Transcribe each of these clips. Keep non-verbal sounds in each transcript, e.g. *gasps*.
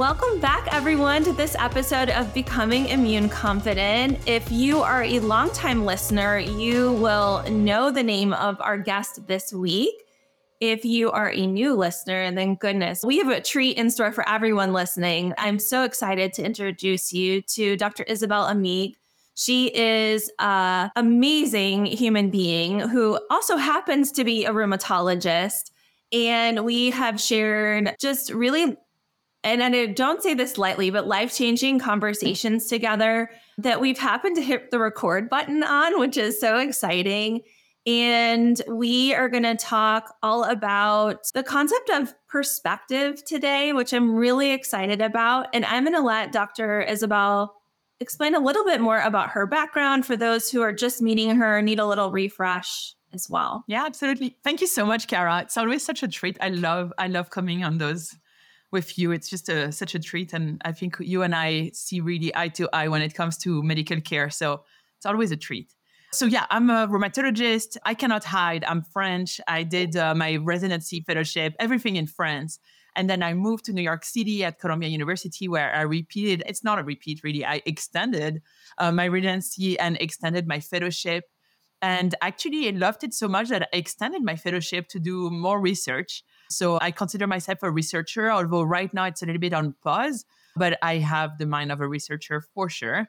Welcome back, everyone, to this episode of Becoming Immune Confident. If you are a longtime listener, you will know the name of our guest this week. If you are a new listener, then goodness, we have a treat in store for everyone listening. I'm so excited to introduce you to Dr. Isabelle Amigues. She is an amazing human being who also happens to be a rheumatologist. And we have shared just really and I don't say this lightly, but life changing conversations together that we've happened to hit the record button on, which is so exciting. And we are going to talk all about the concept of perspective today, which I'm really excited about. And I'm going to let Dr. Isabelle explain a little bit more about her background for those who are just meeting her, need a little refresh as well. Yeah, absolutely. Thank you so much, Kara. It's always such a treat. I love I love coming on those with you. It's just a, such a treat. And I think you and I see really eye to eye when it comes to medical care. So it's always a treat. So, yeah, I'm a rheumatologist. I cannot hide. I'm French. I did uh, my residency fellowship, everything in France. And then I moved to New York City at Columbia University, where I repeated, it's not a repeat really, I extended uh, my residency and extended my fellowship. And actually, I loved it so much that I extended my fellowship to do more research. So I consider myself a researcher, although right now it's a little bit on pause, but I have the mind of a researcher for sure.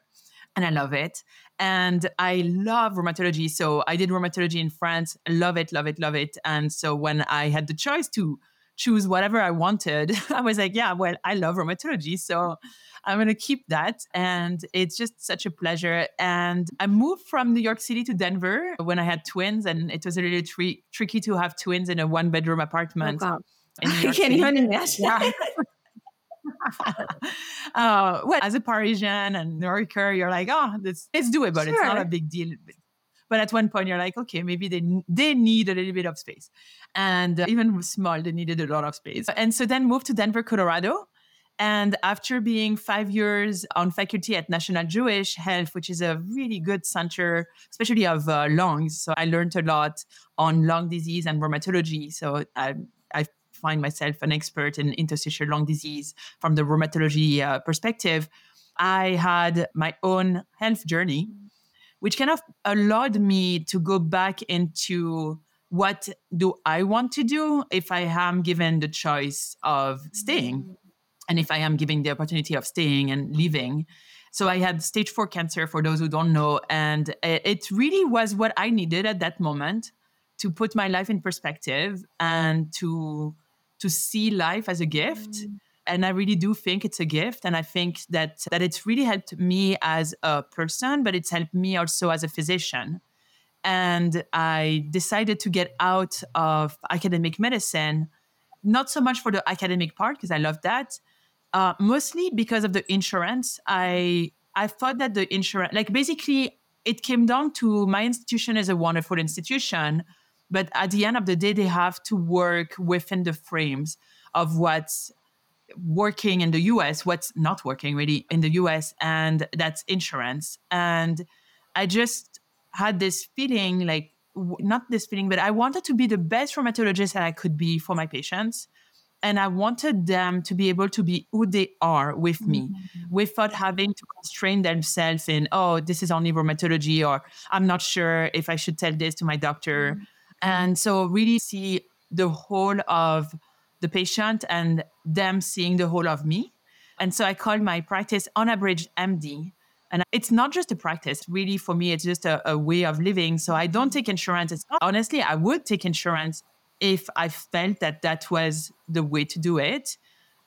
And I love it. And I love rheumatology. So I did rheumatology in France. Love it, love it, love it. And so when I had the choice to choose whatever I wanted, *laughs* I was like, yeah, well, I love rheumatology. So I'm going to keep that. And it's just such a pleasure. And I moved from New York City to Denver when I had twins, and it was a little tri- tricky to have twins in a one bedroom apartment. Oh, I *laughs* can't City. even imagine. Yeah. *laughs* uh, well, as a Parisian and New Yorker, you're like, oh, this, it's doable. Sure. It's not a big deal. But at one point, you're like, okay, maybe they they need a little bit of space, and uh, even small, they needed a lot of space. And so then moved to Denver, Colorado, and after being five years on faculty at National Jewish Health, which is a really good center, especially of uh, lungs, so I learned a lot on lung disease and rheumatology. So I, I find myself an expert in interstitial lung disease from the rheumatology uh, perspective. I had my own health journey, which kind of allowed me to go back into what do I want to do if I am given the choice of staying and if I am given the opportunity of staying and living. So I had stage four cancer for those who don't know. And it really was what I needed at that moment to put my life in perspective and to to see life as a gift. Mm. And I really do think it's a gift. And I think that that it's really helped me as a person, but it's helped me also as a physician. And I decided to get out of academic medicine, not so much for the academic part, because I love that, uh, mostly because of the insurance. I I thought that the insurance, like basically, it came down to my institution is a wonderful institution, but at the end of the day, they have to work within the frames of what's working in the US, what's not working really in the US, and that's insurance. And I just had this feeling like, not this feeling, but I wanted to be the best rheumatologist that I could be for my patients and I wanted them to be able to be who they are with me mm-hmm. without having to constrain themselves in, oh, this is only rheumatology, or I'm not sure if I should tell this to my doctor. Mm-hmm. And so, really see the whole of the patient and them seeing the whole of me. And so, I call my practice Unabridged MD. And it's not just a practice, really, for me, it's just a, a way of living. So, I don't take insurance. It's, honestly, I would take insurance if I felt that that was the way to do it.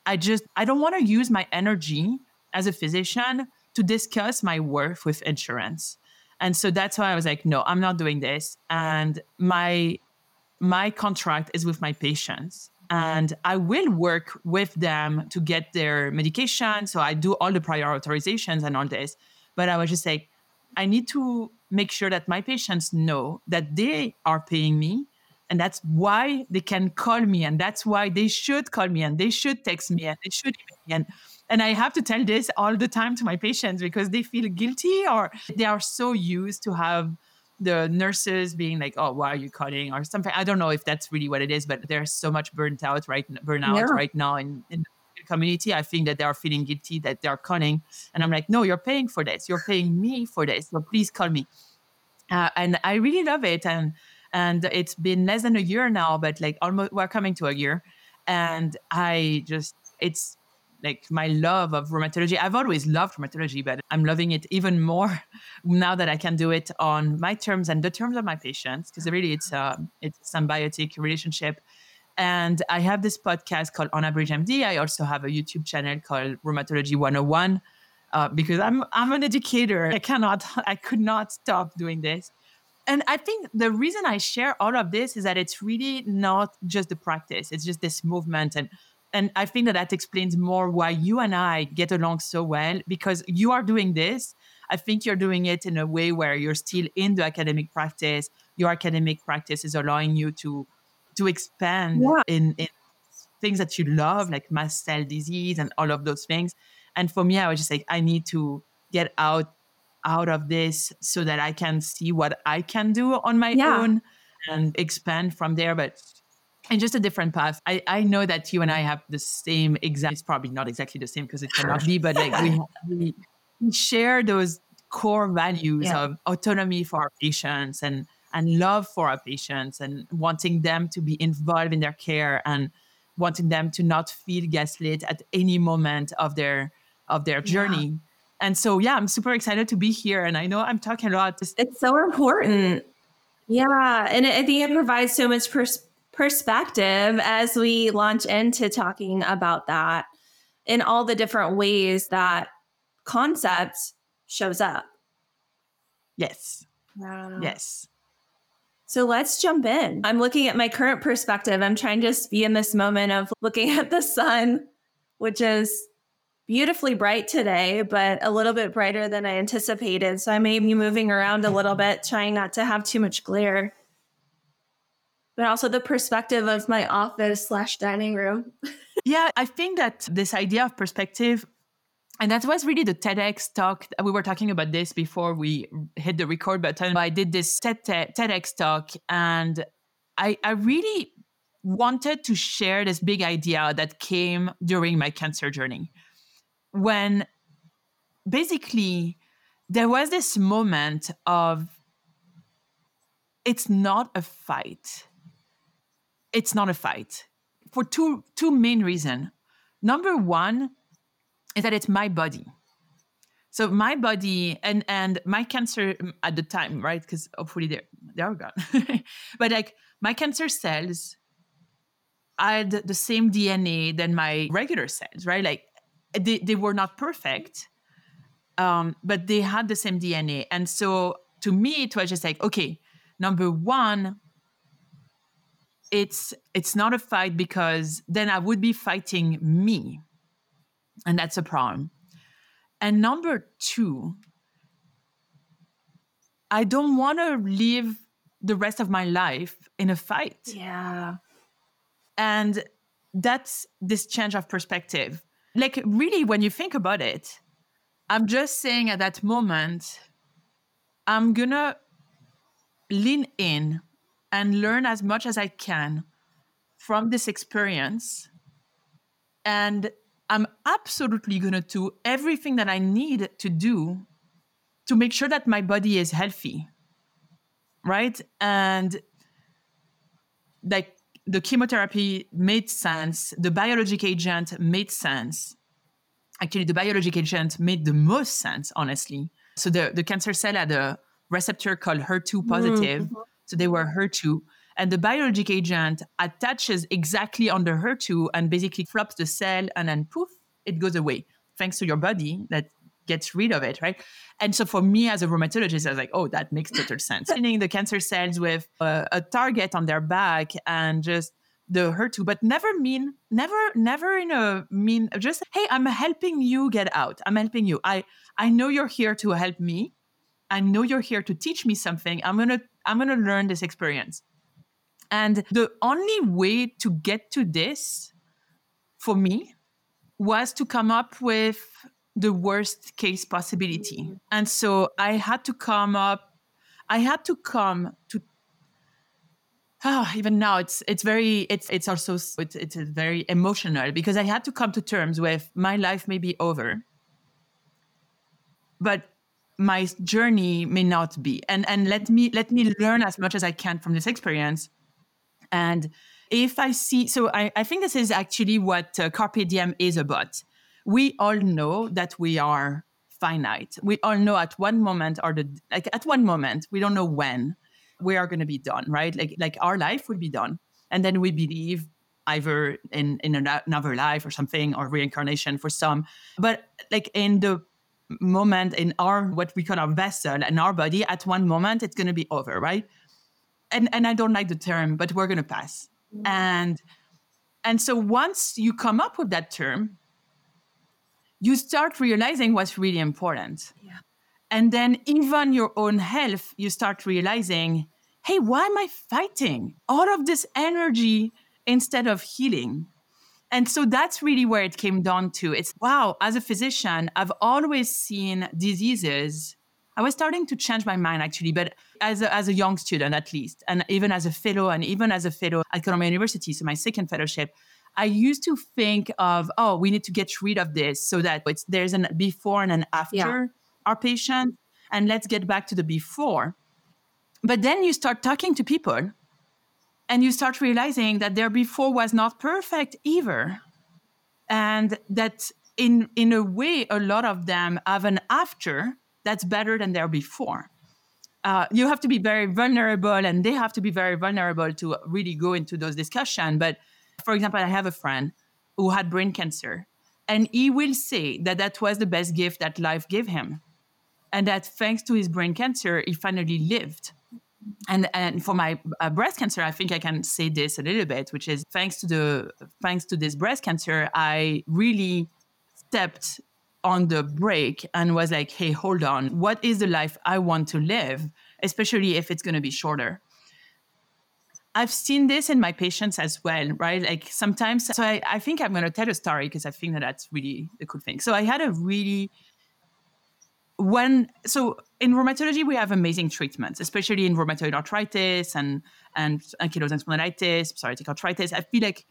I just, I don't want to use my energy as a physician to discuss my worth with insurance. And so that's why I was like, no, I'm not doing this. And my, my contract is with my patients and I will work with them to get their medication. So I do all the prior authorizations and all this. But I was just like, I need to make sure that my patients know that they are paying me. And that's why they can call me. And that's why they should call me. And they should text me. And they should and and I have to tell this all the time to my patients because they feel guilty or they are so used to have the nurses being like, "Oh, why are you cutting?" or something. I don't know if that's really what it is, but there's so much burnt out right burnout yeah. right now in, in community, I think that they are feeling guilty that they are cutting, And I'm like, no, you're paying for this. You're paying me for this. So please call me. Uh, and I really love it. And and it's been less than a year now, but like almost we're coming to a year. And I just it's like my love of rheumatology. I've always loved rheumatology, but I'm loving it even more *laughs* now that I can do it on my terms and the terms of my patients, because really it's a it's a symbiotic relationship. And I have this podcast called Unabridged MD. I also have a YouTube channel called Rheumatology 101 uh, because I'm I'm an educator. I cannot *laughs* I could not stop doing this. And I think the reason I share all of this is that it's really not just the practice. It's just this movement and and I think that that explains more why you and I get along so well because you are doing this. I think you're doing it in a way where you're still in the academic practice. Your academic practice is allowing you to to expand yeah. in, in things that you love, like mast cell disease and all of those things. And for me, I was just like, I need to get out out of this so that I can see what I can do on my yeah. own and expand from there. But in just a different path. I, I know that you and I have the same exact, it's probably not exactly the same because it cannot be, but like we, we share those core values yeah. of autonomy for our patients and and love for our patients and wanting them to be involved in their care and wanting them to not feel gaslit at any moment of their of their journey. Yeah. And so yeah, I'm super excited to be here. And I know I'm talking a lot. It's so important. Yeah. And I think it provides so much pers- perspective as we launch into talking about that in all the different ways that concept shows up. Yes. Wow. Yes. So let's jump in. I'm looking at my current perspective. I'm trying to just be in this moment of looking *laughs* at the sun, which is beautifully bright today, but a little bit brighter than I anticipated. So I may be moving around a little bit, trying not to have too much glare. But also the perspective of my office slash dining room. *laughs* yeah, I think that this idea of perspective and that was really the TEDx talk. We were talking about this before we hit the record button. I did this TED, TEDx talk, and I, I really wanted to share this big idea that came during my cancer journey. When basically there was this moment of it's not a fight. It's not a fight for two two main reasons. Number one, is that it's my body. So my body and and my cancer at the time, right? Because hopefully they're they're gone. *laughs* but like my cancer cells had the same DNA than my regular cells, right? Like they, they were not perfect, um, but they had the same DNA. And so to me, it was just like, okay, number one, it's it's not a fight because then I would be fighting me and that's a problem. And number two, I don't want to live the rest of my life in a fight. Yeah. And that's this change of perspective. Like, really, when you think about it, I'm just saying at that moment, I'm going to lean in and learn as much as I can from this experience and I'm absolutely going to do everything that I need to do to make sure that my body is healthy. Right. And like the chemotherapy made sense, the biologic agent made sense. Actually, the biologic agent made the most sense, honestly. So the, the cancer cell had a receptor called HER2 positive. Mm-hmm. So they were HER2 and the biologic agent attaches exactly under HER2 and basically flops the cell and then poof, it goes away thanks to your body that gets rid of it, right? And so for me as a rheumatologist, I was like, oh, that makes total sense. Killing the cancer cells with a, a, target on their back and just the HER2, but never mean, never, never in a mean, just, hey, I'm helping you get out. I'm helping you. I, I know you're here to help me. I know you're here to teach me something. I'm gonna, I'm gonna learn this experience. And the only way to get to this for me was to come up with the worst case possibility. And so I had to come up, I had to come to oh, even now it's it's very it's it's also it's, it's very emotional because I had to come to terms with my life may be over, but my journey may not be. And and let me let me learn as much as i can from this experience. And if i see so i, I think this is actually what uh, carpe diem is about. We all know that we are finite. We all know at one moment or the like at one moment we don't know when we are going to be done right? Like like our life will be done. And then we believe either in in another life or something or reincarnation for some. But like in the moment in our what we call our vessel and our body at one moment it's going to be over right and and i don't like the term but we're going to pass mm-hmm. and and so once you come up with that term you start realizing what's really important yeah. and then even your own health you start realizing hey why am i fighting all of this energy instead of healing and so that's really where it came down to. It's wow, as a physician, I've always seen diseases. I was starting to change my mind actually, but as a, as a young student at least, and even as a fellow, and even as a fellow at Columbia University, so my second fellowship, I used to think of, oh, we need to get rid of this so that it's, there's an before and an after yeah. our patient, and let's get back to the before. But then you start talking to people and you start realizing that their before was not perfect either. And that in in a way a lot of them have an after that's better than their before. Uh, you have to be very vulnerable and they have to be very vulnerable to really go into those discussions but for example i have a friend who had brain cancer and he will say that that was the best gift that life gave him. And that thanks to his brain cancer he finally lived and and for my uh, breast cancer i think i can say this a little bit which is thanks to the thanks to this breast cancer i really stepped on the brake and was like hey hold on what is the life i want to live especially if it's going to be shorter I've seen this in my patients as well, right? Like sometimes, so I, I think I'm going to tell a story because I think that that's really a cool thing. So I had a really when so in rheumatology we have amazing treatments especially in rheumatoid arthritis and and ankylosing spondylitis psoriatic arthritis. I feel like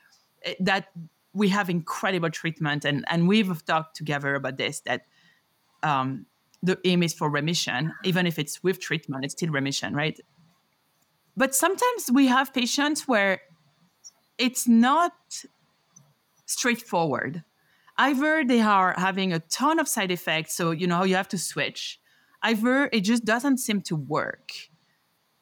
eh, that we have incredible treatment and and we've talked together about this that um, the aim is for remission. Even if it's with treatment it's still remission right? But sometimes we have patients where it's not straightforward. Either they are having a ton of side effects, so you know you have to switch. Either it just doesn't seem to work.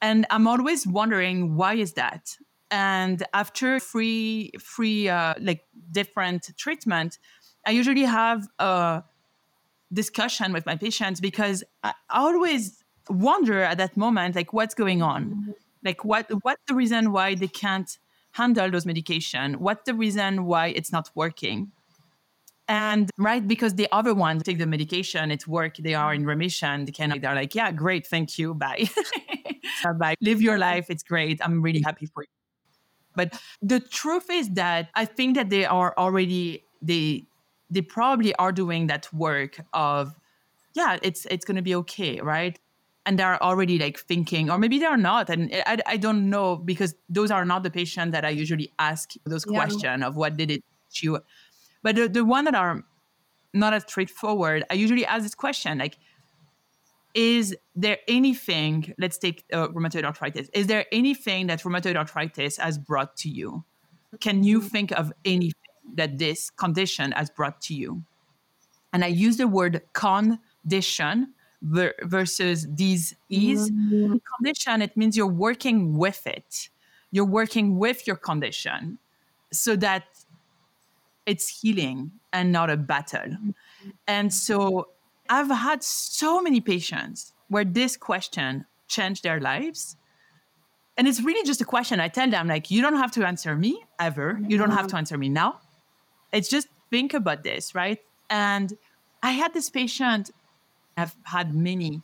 And I'm always wondering why is that? And after free, free, uh, like different treatment, I usually have a discussion with my patients because I always wonder at that moment, like what's going on, mm-hmm. like what what's the reason why they can't handle those medication? What's the reason why it's not working? And right, because the other ones take the medication, it's work, they are in remission, they can they're like, yeah, great, thank you, bye. *laughs* Uh, bye. Live your life, it's great. I'm really happy for you. But the truth is that I think that they are already they they probably are doing that work of yeah, it's it's gonna be okay, right? And they're already like thinking, or maybe they're not. And I, I don't know because those are not the patients that I usually ask those yeah. questions of what did it teach you but the, the one that are not as straightforward, I usually ask this question like, is there anything, let's take uh, rheumatoid arthritis, is there anything that rheumatoid arthritis has brought to you? Can you think of anything that this condition has brought to you? And I use the word condition versus these is. Mm-hmm. Condition, it means you're working with it. You're working with your condition so that it's healing and not a battle. And so I've had so many patients where this question changed their lives. And it's really just a question. I tell them, like, you don't have to answer me ever. You don't have to answer me now. It's just think about this, right? And I had this patient, I've had many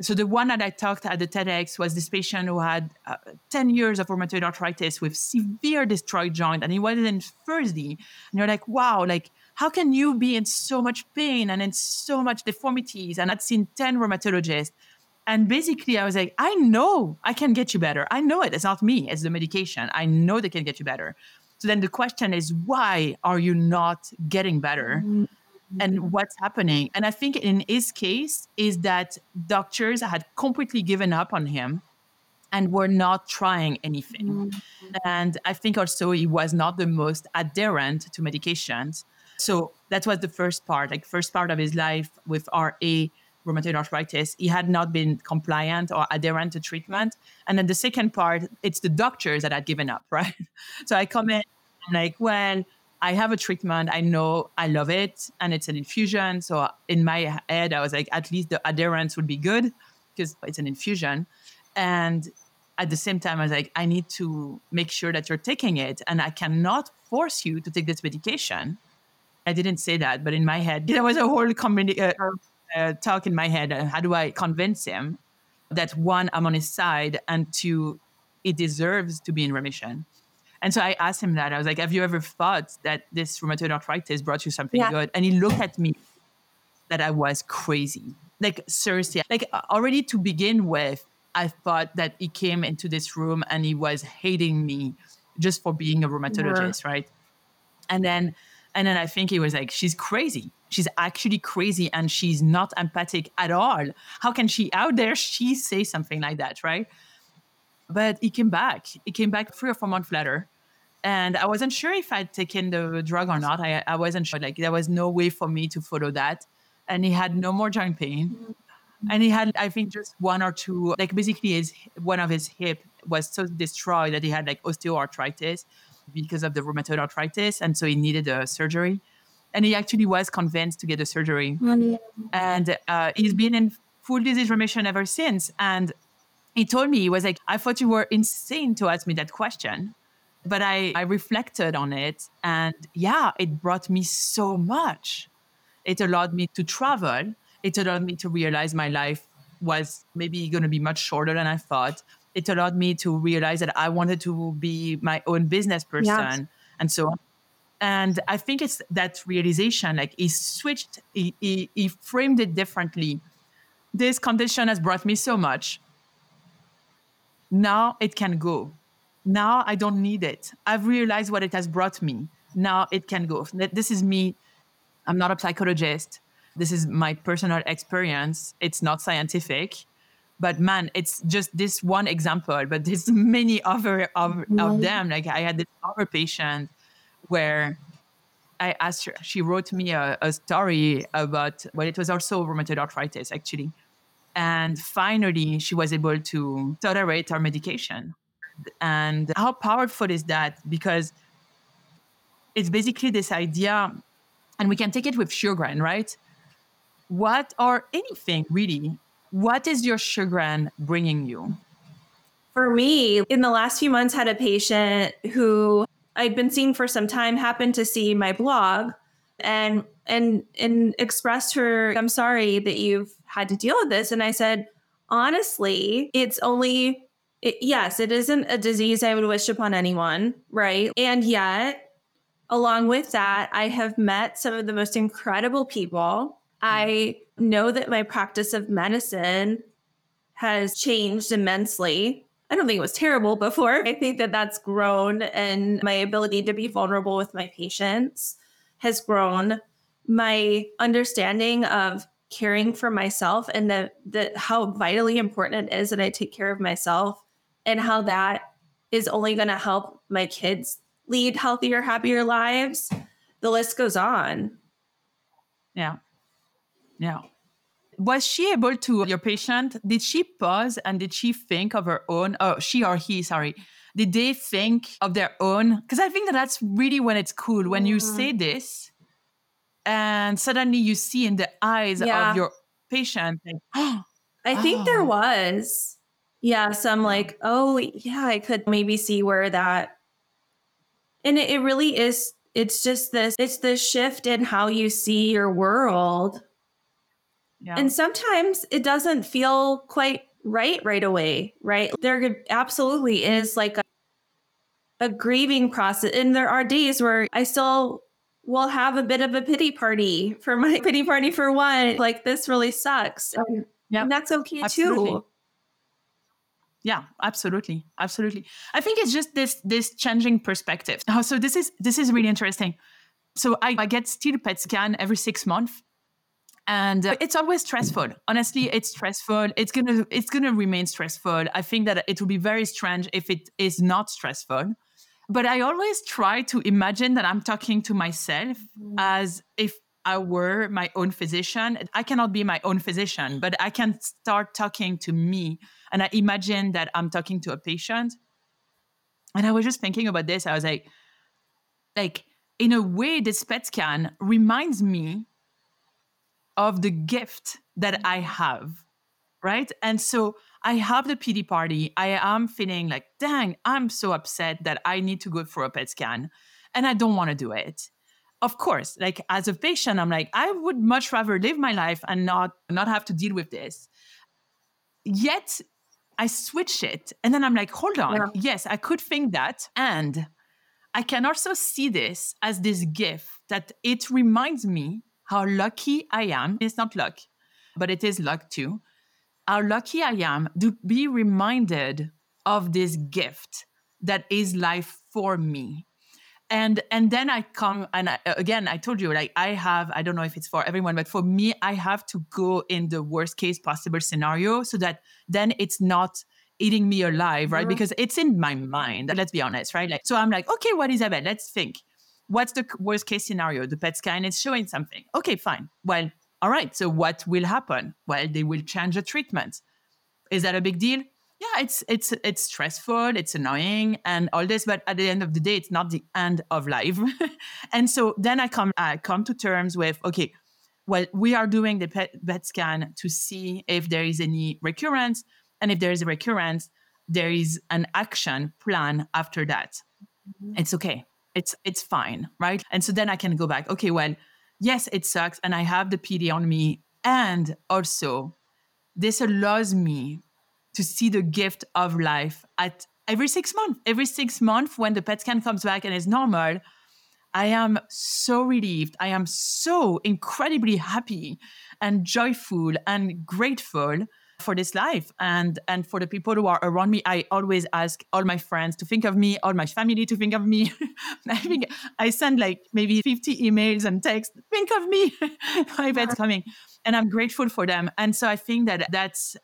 so the one that I talked at the TEDx was this patient who had uh, 10 years of rheumatoid arthritis with severe destroyed joint and he was in first D. And you're like, wow, like how can you be in so much pain and in so much deformities? And I'd seen 10 rheumatologists. And basically, I was like, I know I can get you better. I know it. It's not me, it's the medication. I know they can get you better. So then the question is, why are you not getting better? Mm-hmm. And what's happening? And I think in his case is that doctors had completely given up on him and were not trying anything. Mm-hmm. And I think also he was not the most adherent to medications. So that was the first part, like first part of his life with RA rheumatoid arthritis, he had not been compliant or adherent to treatment. And then the second part, it's the doctors that had given up, *laughs* right? So I come in I'm like, well, I have a treatment. I know I love it and it's an infusion. So in my head, I was like, at least the adherence would be good because it's an infusion. And at the same time, I was like, I need to make sure that you're taking it and I cannot force you to take this medication. I didn't say that, but in my head, *laughs* there was a whole combina- uh, uh, talk in my head. Uh, how do I convince him that one, I'm on his side, and two, he deserves to be in remission? And so I asked him that. I was like, Have you ever thought that this rheumatoid arthritis brought you something yeah. good? And he looked at me that I was crazy. Like, seriously, like already to begin with, I thought that he came into this room and he was hating me just for being a rheumatologist, yeah. right? And then and then I think he was like, she's crazy. She's actually crazy and she's not empathic at all. How can she out there she say something like that, right? But he came back. He came back three or four months later. And I wasn't sure if I'd taken the drug or not. I, I wasn't sure. Like there was no way for me to follow that. And he had no more joint pain. And he had, I think, just one or two, like basically his one of his hip was so destroyed that he had like osteoarthritis because of the rheumatoid arthritis, and so he needed a surgery. And he actually was convinced to get a surgery, oh, and uh, he's been in full disease remission ever since. And he told me he was like, "I thought you were insane to ask me that question." But I, I reflected on it, and yeah, it brought me so much. It allowed me to travel. It allowed me to realize my life was maybe going to be much shorter than I thought it allowed me to realize that I wanted to be my own business person yes. and so on. And I think it's that realization, like he switched, he, he, he framed it differently. This condition has brought me so much. Now it can go. Now I don't need it. I've realized what it has brought me. Now it can go. This is me. I'm not a psychologist. This is my personal experience. It's not scientific but man it's just this one example but there's *laughs* many other of, of them like i had this other patient where i asked her she wrote me a, a story about well it was also rheumatoid arthritis actually and finally she was able to tolerate her medication and how powerful is that because it's basically this idea and we can take it with Sjögren right what or anything really what is your Sjögren bringing you? For me, in the last few months, had a patient who I'd been seeing for some time happened to see my blog and and and expressed her, I'm sorry that you've had to deal with this. And I said, honestly, it's only it, yes, it isn't a disease I would wish upon anyone, right? And yet, along with that, I have met some of the most incredible people. I know that my practice of medicine has changed immensely. I don't think it was terrible before. I think that that's grown and my ability to be vulnerable with my patients has grown. My understanding of caring for myself and that that how vitally important it is that I take care of myself and how that is only going to help my kids lead healthier, happier lives. The list goes on. Yeah. Yeah. Was she able to, your patient, did she pause and did she think of her own, oh, she or he, sorry, did they think of their own? Because I think that that's really when it's cool when you mm-hmm. say this and suddenly you see in the eyes yeah. of your patient, like, oh, *gasps* I think oh. there *gasps* was. Yeah, So I'm like, oh, yeah, I could maybe see where that. And it, it really is, it's just this, it's the shift in how you see your world yeah. And sometimes it doesn't feel quite right right away, right? There could absolutely is like a, a grieving process. And there are days where I still will have a bit of a pity party for my *laughs* pity party for one. Like, this really sucks. Oh, yeah. And that's okay Absolutely. too. Yeah, absolutely. Absolutely. I think it's just this this changing perspective. Oh, so this is this is really interesting. So I, I get still PET scan every six months and uh, it's always stressful honestly it's stressful it's gonna it's gonna remain stressful i think that it will be very strange if it is not stressful but i always try to imagine that i'm talking to myself mm. as if i were my own physician i cannot be my own physician but i can start talking to me and i imagine that i'm talking to a patient and i was just thinking about this i was like like in a way this pet scan reminds me of the gift that I have. Right. And so I have the PD party. I am feeling like, dang, I'm so upset that I need to go for a PET scan and I don't want to do it. Of course, like as a patient, I'm like, I would much rather live my life and not not have to deal with this. Yet I switch it. And then I'm like, hold on. Yeah. Yes, I could think that. And I can also see this as this gift that it reminds me how lucky I am. It's not luck, but it is luck too. How lucky I am to be reminded of this gift that is life for me. And and then I come and I, again I told you like I have I don't know if it's for everyone but for me I have to go in the worst case possible scenario so that then it's not eating me alive, right? Mm-hmm. Because it's in my mind. Let's be honest, right? Like, so I'm like, okay, what is that Let's think what's the worst case scenario? The PET scan is showing something. Okay, fine. Well, all right. So what will happen? Well, they will change the treatment. Is that a big deal? Yeah, it's it's it's stressful, it's annoying, and all this. But at the end of the day, it's not the end of life. *laughs* and so then I come I come to terms with okay, well, we are doing the PET, PET scan to see if there is any recurrence, and if there is a recurrence, there is an action plan after that. Mm-hmm. It's okay it's it's fine, right? And so then I can go back. Okay, well, yes, it sucks, and I have the PD on me, and also this allows me to see the gift of life at every six months. Every six months, when the PET scan comes back and is normal, I am so relieved. I am so incredibly happy and joyful and grateful for this life. And and for the people who are around me i always ask all my friends to think of me all my family to think of me. *laughs* I think i send like maybe 50 emails and texts think of me *laughs* my pet's coming. And i'm grateful for them. And so i think that that's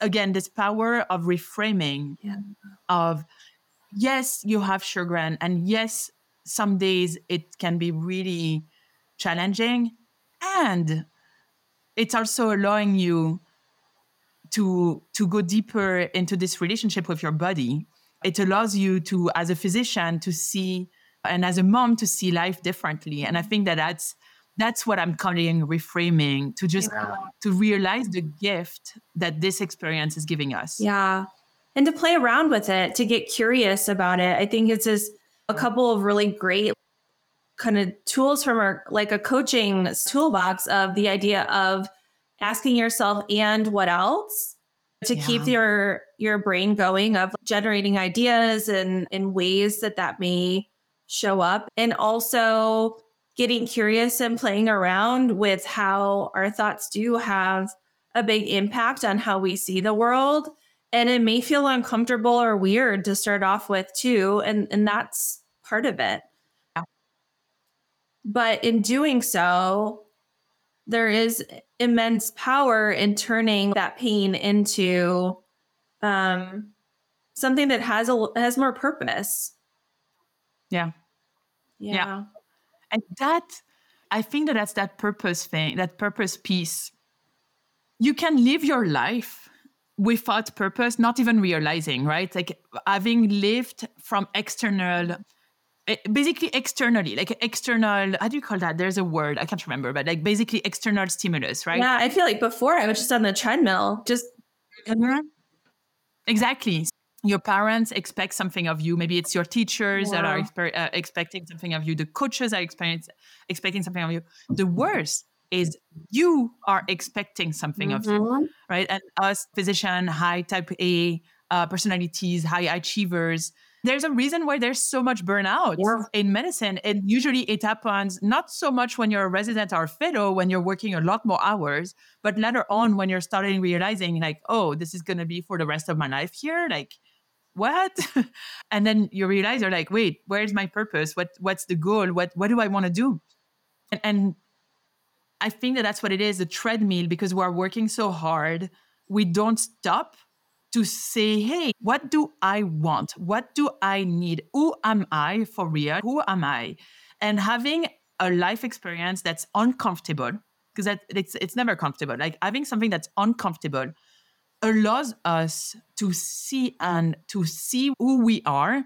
again this power of reframing yeah. of yes you have Sjogren and yes some days it can be really challenging and it's also allowing you to to go deeper into this relationship with your body it allows you to as a physician to see and as a mom to see life differently and i think that that's that's what i'm calling reframing to just yeah. to realize the gift that this experience is giving us yeah and to play around with it to get curious about it i think it's just a couple of really great kind of tools from our like a coaching toolbox of the idea of asking yourself and what else to yeah. keep your your brain going of generating ideas and in ways that that may show up and also getting curious and playing around with how our thoughts do have a big impact on how we see the world and it may feel uncomfortable or weird to start off with too and and that's part of it yeah. but in doing so there is immense power in turning that pain into um, something that has a has more purpose. Yeah. yeah. Yeah. And that I think that that's that purpose thing, that purpose piece. You can live your life without purpose, not even realizing, right? Like having lived from external Eh, basically externally like external how do you call that there's a word i can't remember but like basically external stimulus right yeah i feel like before i was just on the treadmill just mm-hmm. exactly your parents expect something of you maybe it's your teachers that are exper- uh, expecting something of you the coaches are expecting something of you the worst is you are expecting something mm-hmm. of you mm-hmm. right and us physician high type a uh, personalities high achievers there's a reason why there's so much burnout yeah. in medicine. And usually it happens not so much when you're a resident or a fellow, when you're working a lot more hours, but later on when you're starting realizing, like, oh, this is going to be for the rest of my life here. Like, what? *laughs* and then you realize you're like, wait, where's my purpose? What What's the goal? What What do I want to do? And, and I think that that's what it is a treadmill because we're working so hard. We don't stop to say, hey, what do I want? What do I need? Who am I for real? Who am I? And having a life experience that's uncomfortable, because that, it's, it's never comfortable, like having something that's uncomfortable allows us to see and to see who we are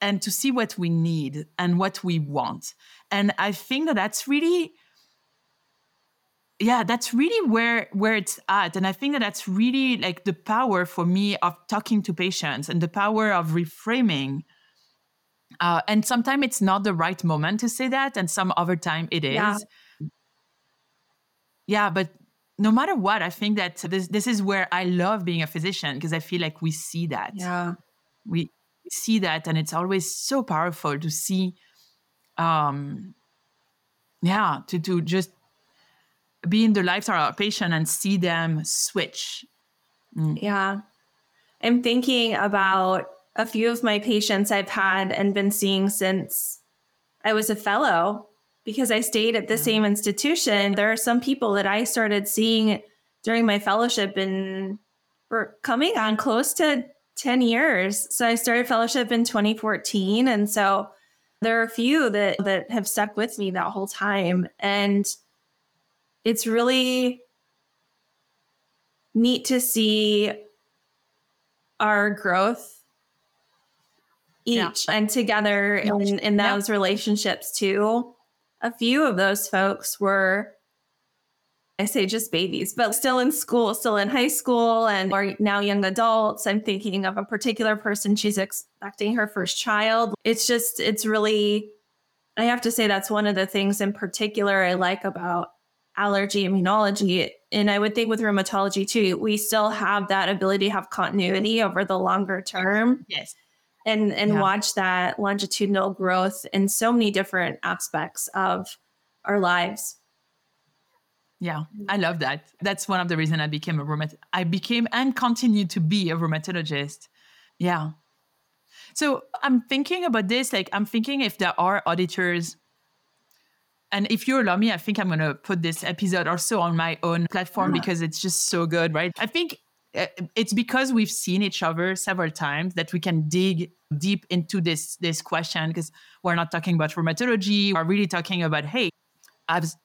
and to see what we need and what we want. And I think that that's really yeah that's really where where it's at. And i think that that's really like the power for me of talking to patients and the power of reframing uh, and sometimes it's not the right moment to say that and some other time it is. Yeah, yeah but no matter what i think that this this is where i love being a physician because i feel like we see that yeah we see that and it's always so powerful to see um yeah to to just be in the lives of our patient and see them switch. Mm. Yeah. I'm thinking about a few of my patients I've had and been seeing since I was a fellow because I stayed at the same institution. There are some people that I started seeing during my fellowship and we're coming on close to 10 years. So I started fellowship in 2014 and so there are a few that that have stuck with me that whole time and it's really neat to see our growth each yeah. and together in, in those yeah. relationships too. A few of those folks were, I say just babies, but still in school, still in high school, and are now young adults. I'm thinking of a particular person, she's expecting her first child. It's just, it's really, I have to say, that's one of the things in particular I like about allergy immunology. And I would think with rheumatology too, we still have that ability to have continuity over the longer term. Yes. And and yeah. watch that longitudinal growth in so many different aspects of our lives. Yeah, I love that. That's one of the reasons I became a rheumat. I became and continue to be a rheumatologist. Yeah. So I'm thinking about this. Like I'm thinking if there are auditors and if you allow me, I think I'm going to put this episode also on my own platform yeah. because it's just so good, right? I think Eh, it's because we've seen each other several times that we can dig deep into this this question because we're not talking about rheumatology. We're really talking about hey, as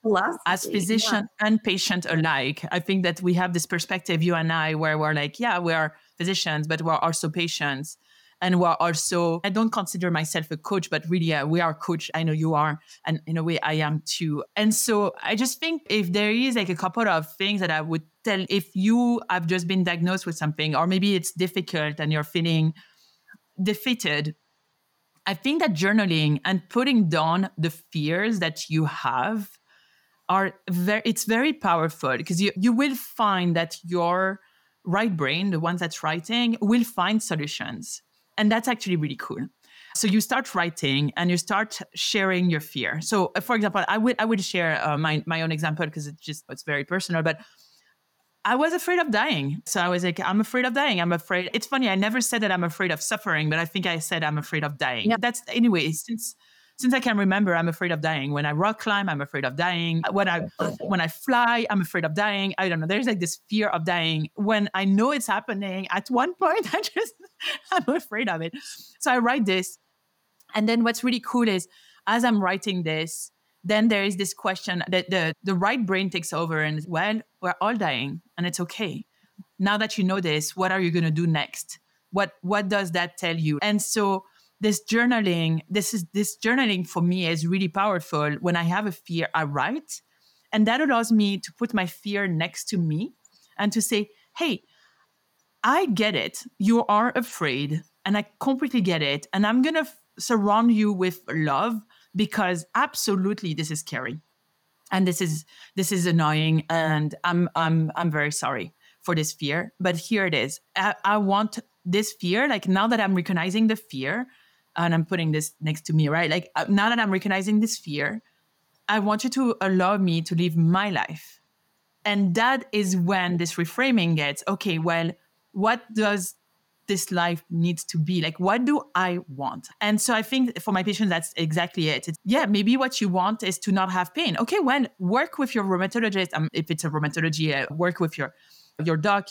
as physician yeah. and patient alike. I think that we have this perspective, you and I, where we're like, yeah, we are physicians, but we're also patients and we're also i don't consider myself a coach but really uh, we are coach. I know you are and in a way i am too. And so i just think if there is like a couple of things that i would tell if you have just been diagnosed with something or maybe it's difficult and you're feeling defeated i think that journaling and putting down the fears that you have are very it's very powerful because you, you will find that your right brain the ones that's writing will find solutions and that's actually really cool. So you start writing and you start sharing your fear. So, uh, for example, I would I would share uh, my my own example because it's just it's very personal. But I was afraid of dying. So I was like, I'm afraid of dying. I'm afraid. It's funny. I never said that I'm afraid of suffering, but I think I said I'm afraid of dying. Yeah. That's anyway. Since since I can remember, I'm afraid of dying. When I rock climb, I'm afraid of dying. When I when I fly, I'm afraid of dying. I don't know. There's like this fear of dying. When I know it's happening, at one *laughs* point, I just I'm afraid of it. So I write this, and then what's really cool is as I'm writing this, then there is this question that the the right brain takes over and well, we're all dying, and it's okay. Now that you know this, what are you to do next? What what does that tell you? And so this journaling this is this journaling for me is really powerful when i have a fear i write and that allows me to put my fear next to me and to say hey i get it. You are afraid and i completely get it and i'm going to f- surround you with love because absolutely this is scary and this is this is annoying and i'm i'm i'm very sorry for this fear but here it is. I, I want this fear like now that i'm recognizing the fear and I'm putting this next to me, right? Like uh, now that I'm recognizing this fear, I want you to allow me to live my life. And that is when this reframing gets okay, well, what does this life needs to be? Like what do i want? And so i think for my patients that's exactly it. It's, yeah maybe what you want is to not have pain. Okay well work with your rheumatologist. Um, if it's a rheumatology uh, work with your your doc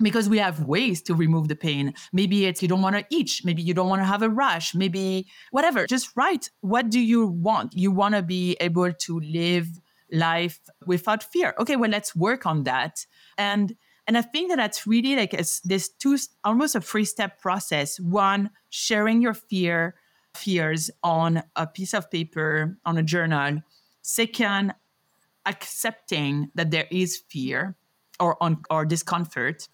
because we have ways to remove the pain. Maybe it's you don't want to itch. Maybe you don't want to have a rash. Maybe whatever. Just write. What do you want? You want to be able to live life without fear. Okay, well, let's work on that. And and I think that that's really like a, this two almost a three step process. One, sharing your fear fears on a piece of paper on a journal. Second, accepting that there is fear or on or discomfort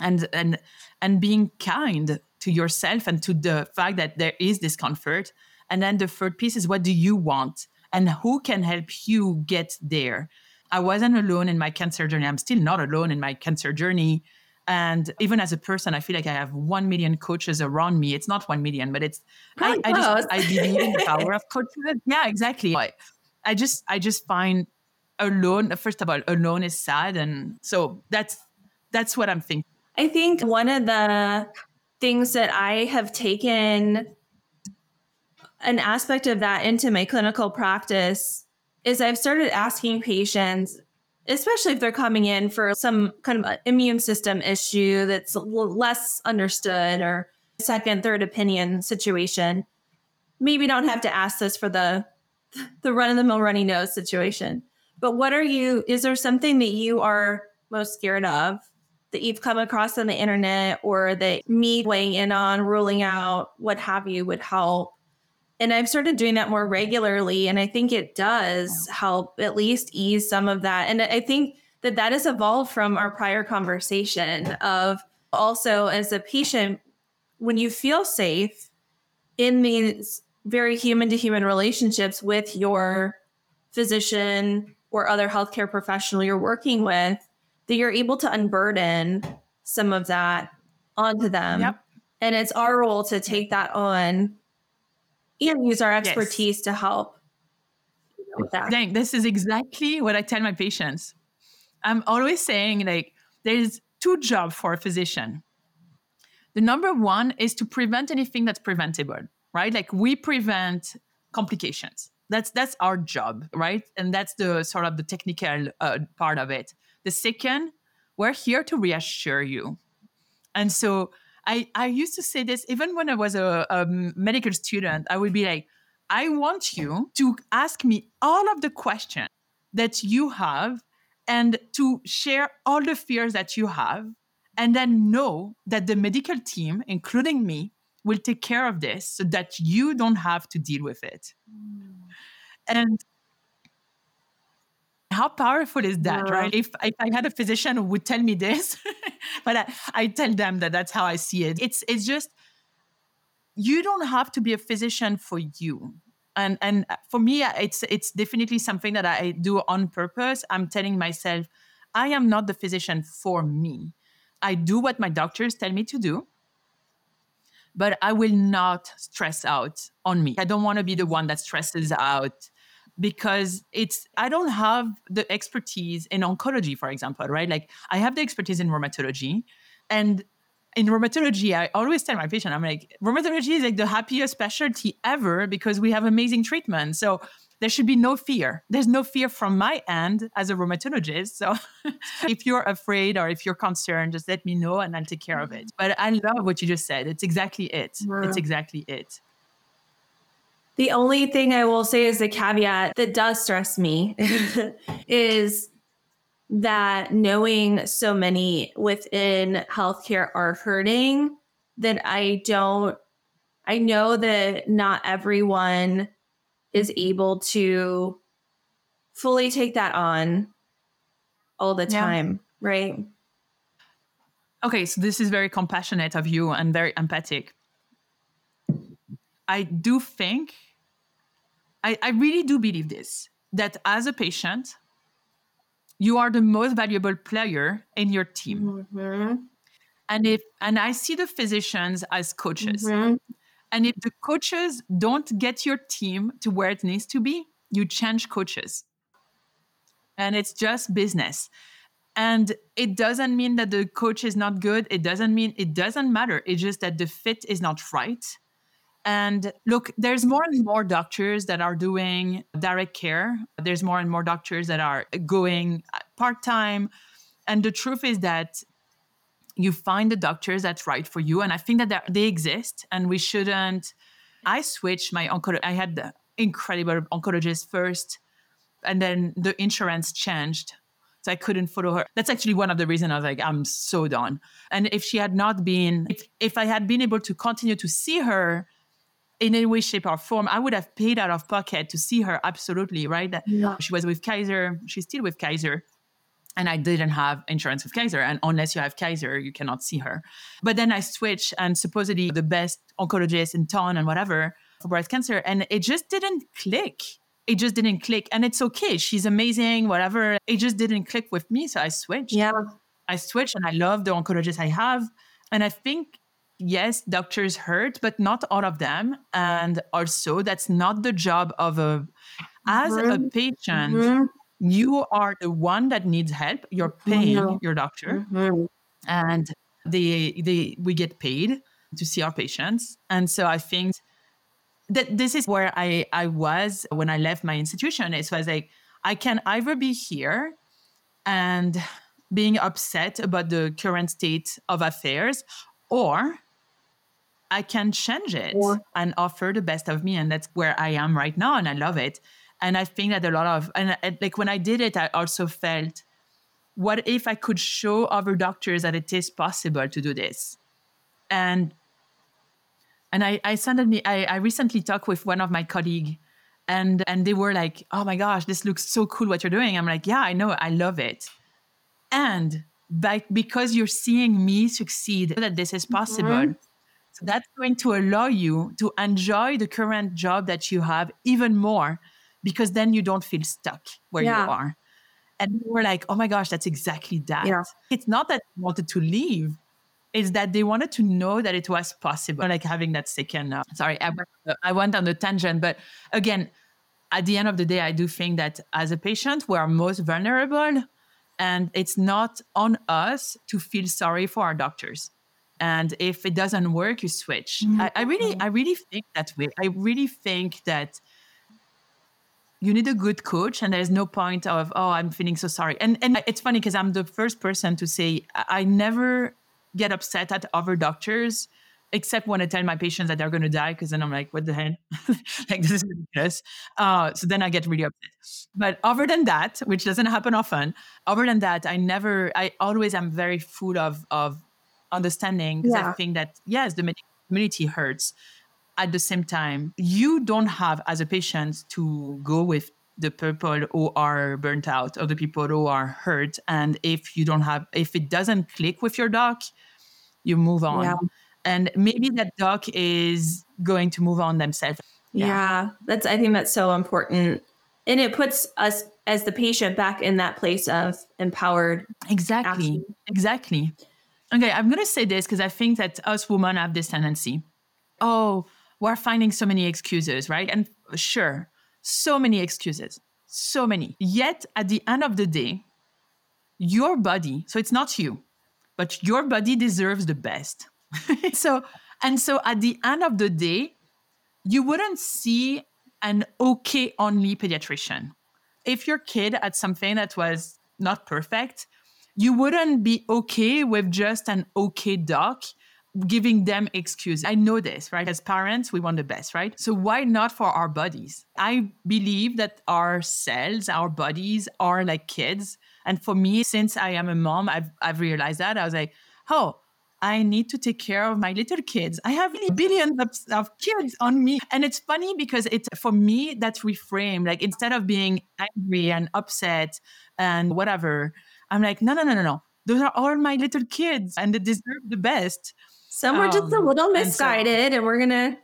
and and and being kind to yourself and to the fact that there is discomfort and then the third piece is what do you want? And who can help you get there? I wasn't alone in my cancer journey. I'm still not alone in my cancer journey. And even as a person i feel like i have 1 million coaches around me. It's not 1 million but it's I, I, just i believe in the power of coaches. *laughs* Yeah exactly. I, I just i just find alone first of all alone is sad. And so that's that's what i'm thinking I think one of the things that I have taken an aspect of that into my clinical practice is I've started asking patients, especially if they're coming in for some kind of immune system issue that's less understood or second, third opinion situation. Maybe don't have to ask this for the the run of the mill runny nose situation. But what are you is there something that you are most scared of that you've come across on the internet or that me weighing in on, ruling out, what have you, would help. And I've started doing that more regularly. And I think it does help at least ease some of that. And I think that that has evolved from our prior conversation of also as a patient, when you feel safe in these very human to human relationships with your physician or other healthcare professional you're working with, that you're able to unburden some of that onto them. Yep. And it's our role to take that on and use our expertise yes. to help. Dang, this is exactly what I tell my patients. I'm always saying, like, there's two jobs for a physician. The number one is to prevent anything that's preventable, right? Like we prevent complications. That's that's our job, right? And that's the sort of the technical uh, part of it. The second, we're here to reassure you. And so I, I used to say this even when I was a, a medical student, I would be like, I want you to ask me all of the questions that you have and to share all the fears that you have and then know that the medical team including me will take care of this so that you don't have to deal with it mm. and how powerful is that, yeah. right? If, if I had a physician who would tell me this, *laughs* but I, I tell them that that's how I see it. It's it's just you don't have to be a physician for you. And and for me, it's it's definitely something that I do on purpose. I'm telling myself, I am not the physician for me. I do what my doctors tell me to do, but I will not stress out on me. I don't want to be the one that stresses out because it's I don't have the expertise in oncology, for example, right? Like I have the expertise in rheumatology, and in rheumatology, I always tell my patient, I'm like, rheumatology is like the happiest specialty ever because we have amazing treatment. So there should be no fear. There's no fear from my end as a rheumatologist. So *laughs* if you're afraid or if you're concerned, just let me know and I'll take care of it. Mm. But I love what you just said. It's exactly it. It's exactly it. The only thing I will say is the caveat that does stress me *laughs* is that knowing so many within healthcare are hurting that I don't, I know that not everyone is able to fully take that on all the time, yeah. right? Okay, so this is very compassionate of you and very empathic. I do think, I, I really do believe this, that as a patient, you are the most valuable player in your team. Mm-hmm. And if and I see the physicians as coaches. Mm-hmm. And if the coaches don't get your team to where it needs to be, you change coaches. And it's just business. And it doesn't mean that the coach is not good. It doesn't mean it doesn't matter. It's just that the fit is not right. And look, there's more and more doctors that are doing direct care. There's more and more doctors that are going uh, part time. And the truth is that you find the doctors that's right for you. And I think that they exist and we shouldn't. I switched my oncologist. I had the incredible oncologist first, and then the insurance changed. So I couldn't follow her. That's actually one of the reasons I was like, I'm so done. And if she had not been, if, if I had been able to continue to see her in any way, shape, or form, I would have paid out of pocket to see her. Absolutely, right? Yeah. She was with Kaiser. She's still with Kaiser and I didn't have insurance with Kaiser. And unless you have Kaiser, you cannot see her. But then I switched, and supposedly the best oncologist in town and whatever for breast cancer, and it just didn't click. It just didn't click, and it's okay. She's amazing, whatever. It just didn't click with me, so I switched. Yeah, I switched, and I love the oncologist I have, and I think. Yes, doctors hurt, but not all of them. And also, that's not the job of a, as mm-hmm. a patient, mm-hmm you are the one that needs help. You're paying mm-hmm. your doctor, mm-hmm. and they they we get paid to see our patients. And so I think that this is where I I was when I left my institution. It was like I can either be here and being upset about the current state of affairs, or I can change it or, and offer the best of me. And that's where I am right now. And I love it. And I think that a lot of, and, and like when I did it, I also felt, what if I could show other doctors that it is possible to do this? And and I, I suddenly, I, I recently talked with one of my colleagues and and they were like, oh my gosh, this looks so cool what you're doing. I'm like, yeah, I know, I love it. And by, because you're seeing me succeed, that this is possible. Mm-hmm. So that's going to allow you to enjoy the current job that you have even more because then you don't feel stuck where yeah. you are. And we were like, oh my gosh, that's exactly that. Yeah. It's not that they wanted to leave, it's that they wanted to know that it was possible, like having that second. Uh, sorry, I, I went on the tangent, but again, at the end of the day, I do think that as a patient, we are most vulnerable, and it's not on us to feel sorry for our doctors. And if it doesn't work, you switch. Mm-hmm. I, I really, I really think that way. I really think that you need a good coach and there's no point of oh i'm feeling so sorry and and it's funny because i'm the first person to say i never get upset at other doctors except when i tell my patients that they're going to die because then i'm like what the hell *laughs* like this is ridiculous uh, so then i get really upset but other than that which doesn't happen often other than that i never i always am very full of of understanding because yeah. i think that yes the community hurts at the same time, you don't have as a patient to go with the people who are burnt out or the people who are hurt. And if you don't have, if it doesn't click with your doc, you move on. Yeah. And maybe that doc is going to move on themselves. Yeah. yeah, that's, I think that's so important. And it puts us as the patient back in that place of empowered. Exactly. Action. Exactly. Okay, I'm going to say this because I think that us women have this tendency. Oh, we're finding so many excuses, right? And sure, so many excuses, so many. Yet at the end of the day, your body, so it's not you, but your body deserves the best. *laughs* so, and so at the end of the day, you wouldn't see an okay only pediatrician. If your kid had something that was not perfect, you wouldn't be okay with just an okay doc giving them excuse. I know this, right? As parents, we want the best, right? So why not for our bodies? I believe that our cells, our bodies are like kids. And for me, since I am a mom, I've, I've realized that. I was like, oh, I need to take care of my little kids. I have billions of, of, kids on me. And it's funny because it's for me, that's reframed. Like instead of being angry and upset and whatever, I'm like, no, no, no, no, no. Those are all my little kids and they deserve the best. Some were um, just a um, little misguided, and, so, and we're gonna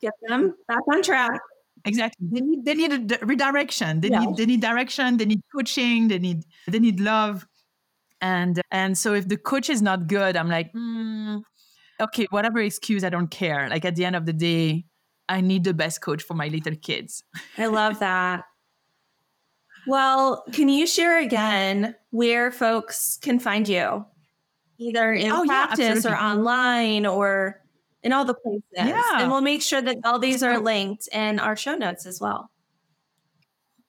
get them back on track. Exactly. They need they need a redirection. They yeah. need they need direction. They need coaching. They need they need love. And and so if the coach is not good, I'm like, mm, okay, whatever excuse, I don't care. Like at the end of the day, I need the best coach for my little kids. I love *laughs* that. Well, can you share again where folks can find you? Either in oh, practice yeah, or online or in all the places. Yeah. And we'll make sure that all these are linked in our show notes as well.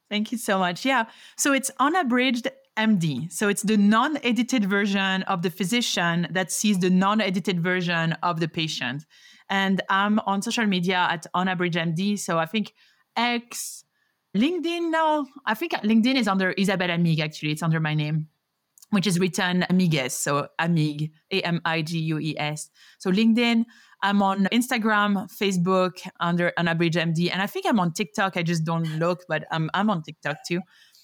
Thank you so much. Yeah. So it's unabridged MD. So it's the non edited version of the physician that sees the non edited version of the patient. And I'm on social media at unabridged MD. So I think X, LinkedIn now, I think LinkedIn is under Isabelle Amigues, actually. It's under my name, which is written Amigues. So Amigues, A M I G U E S. So LinkedIn, I'm on Instagram, Facebook under Unabridged MD, and I think I'm on TikTok. I just don't look, but I'm I'm on TikTok too.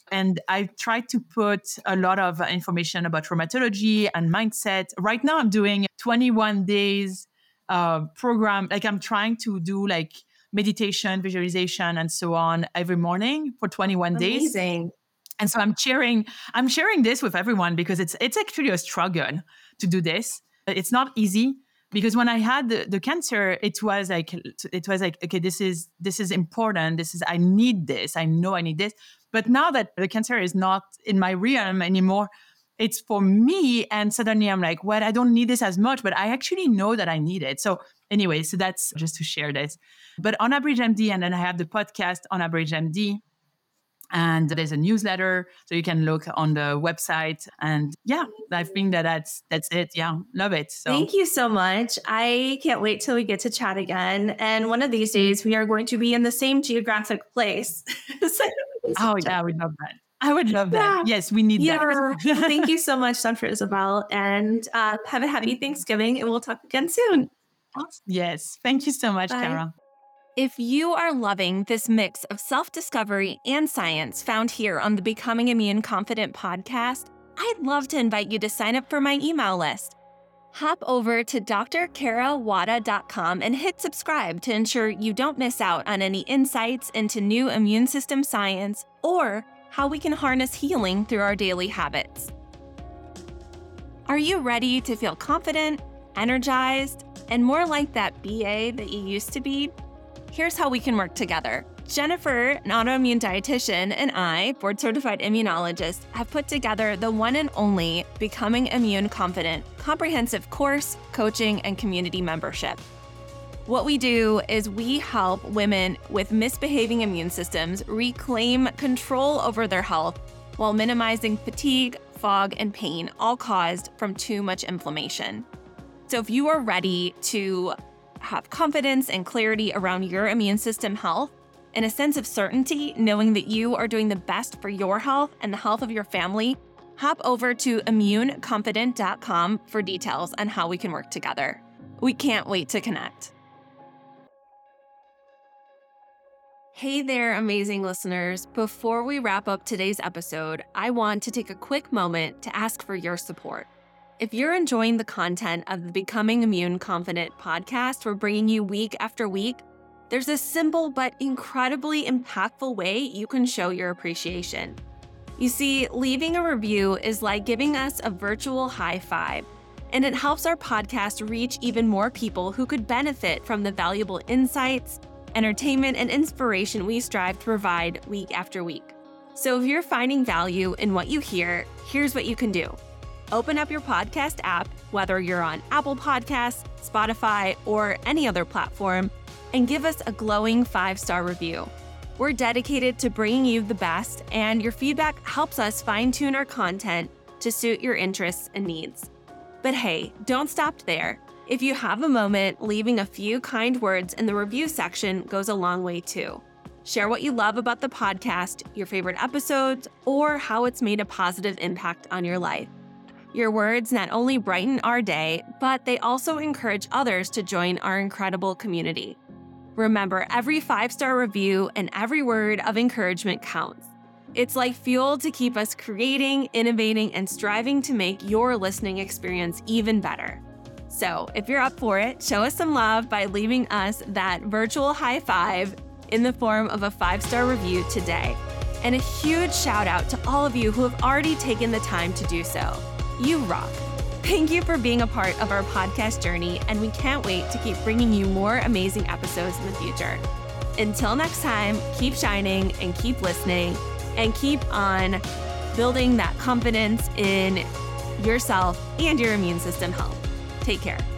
And I try to put a lot of information about rheumatology and mindset. Right now, I'm doing 21 days uh, program. Like I'm trying to do like meditation, visualization, and so on every morning for 21 Amazing. days. Amazing. And so I'm sharing I'm sharing this with everyone because it's it's actually a struggle to do this. It's not easy because when i had the, the cancer it was like it was like okay this is this is important this is i need this i know i need this but now that the cancer is not in my realm anymore it's for me and suddenly i'm like well i don't need this as much but i actually know that i need it. So anyway so that's just to share this. But unabridged md and then i have the podcast unabridged md and there's a newsletter so you can look on the website and yeah i think that that's that's it. Yeah love it so. Thank you so much. I can't wait till we get to chat again and one of these days we are going to be in the same geographic place. *laughs* So, oh yeah we love that I would love that. Yeah. Yes, we need yeah. *laughs* that. Thank you so much, Dr. Isabelle. and uh, have a happy Thanksgiving, and we'll talk again soon. Yes, thank you so much, Bye. Kara. If you are loving this mix of self discovery and science found here on the Becoming Immune Confident podcast, I'd love to invite you to sign up for my email list. Hop over to drkarawada.com and hit subscribe to ensure you don't miss out on any insights into new immune system science or how we can harness healing through our daily habits. Are you ready to feel confident, energized, and more like that BA that you used to be? Here's how we can work together. Jennifer, an autoimmune dietitian, and I, board certified immunologist, have put together the one and only Becoming Immune Confident comprehensive course, coaching, and community membership. What we do is we help women with misbehaving immune systems reclaim control over their health while minimizing fatigue, fog, and pain, all caused from too much inflammation. So, if you are ready to have confidence and clarity around your immune system health and a sense of certainty knowing that you are doing the best for your health and the health of your family, hop over to immuneconfident.com for details on how we can work together. We can't wait to connect. Hey there, amazing listeners. Before we wrap up today's episode, I want to take a quick moment to ask for your support. If you're enjoying the content of the Becoming Immune Confident podcast we're bringing you week after week, there's a simple but incredibly impactful way you can show your appreciation. You see, leaving a review is like giving us a virtual high five, and it helps our podcast reach even more people who could benefit from the valuable insights, entertainment, and inspiration we strive to provide week after week. So if you're finding value in what you hear, here's what you can do open up your podcast app, whether you're on Apple Podcasts, Spotify, or any other platform, and give us a glowing five star review. We're dedicated to bringing you the best, and your feedback helps us fine tune our content to suit your interests and needs. But hey, don't stop there. If you have a moment, leaving a few kind words in the review section goes a long way too. Share what you love about the podcast, your favorite episodes, or how it's made a positive impact on your life. Your words not only brighten our day, but they also encourage others to join our incredible community. Remember, every five star review and every word of encouragement counts. It's like fuel to keep us creating, innovating, and striving to make your listening experience even better. So, if you're up for it, show us some love by leaving us that virtual high five in the form of a five star review today. And a huge shout out to all of you who have already taken the time to do so. You rock. Thank you for being a part of our podcast journey, and we can't wait to keep bringing you more amazing episodes in the future. Until next time, keep shining and keep listening and keep on building that confidence in yourself and your immune system health. Take care.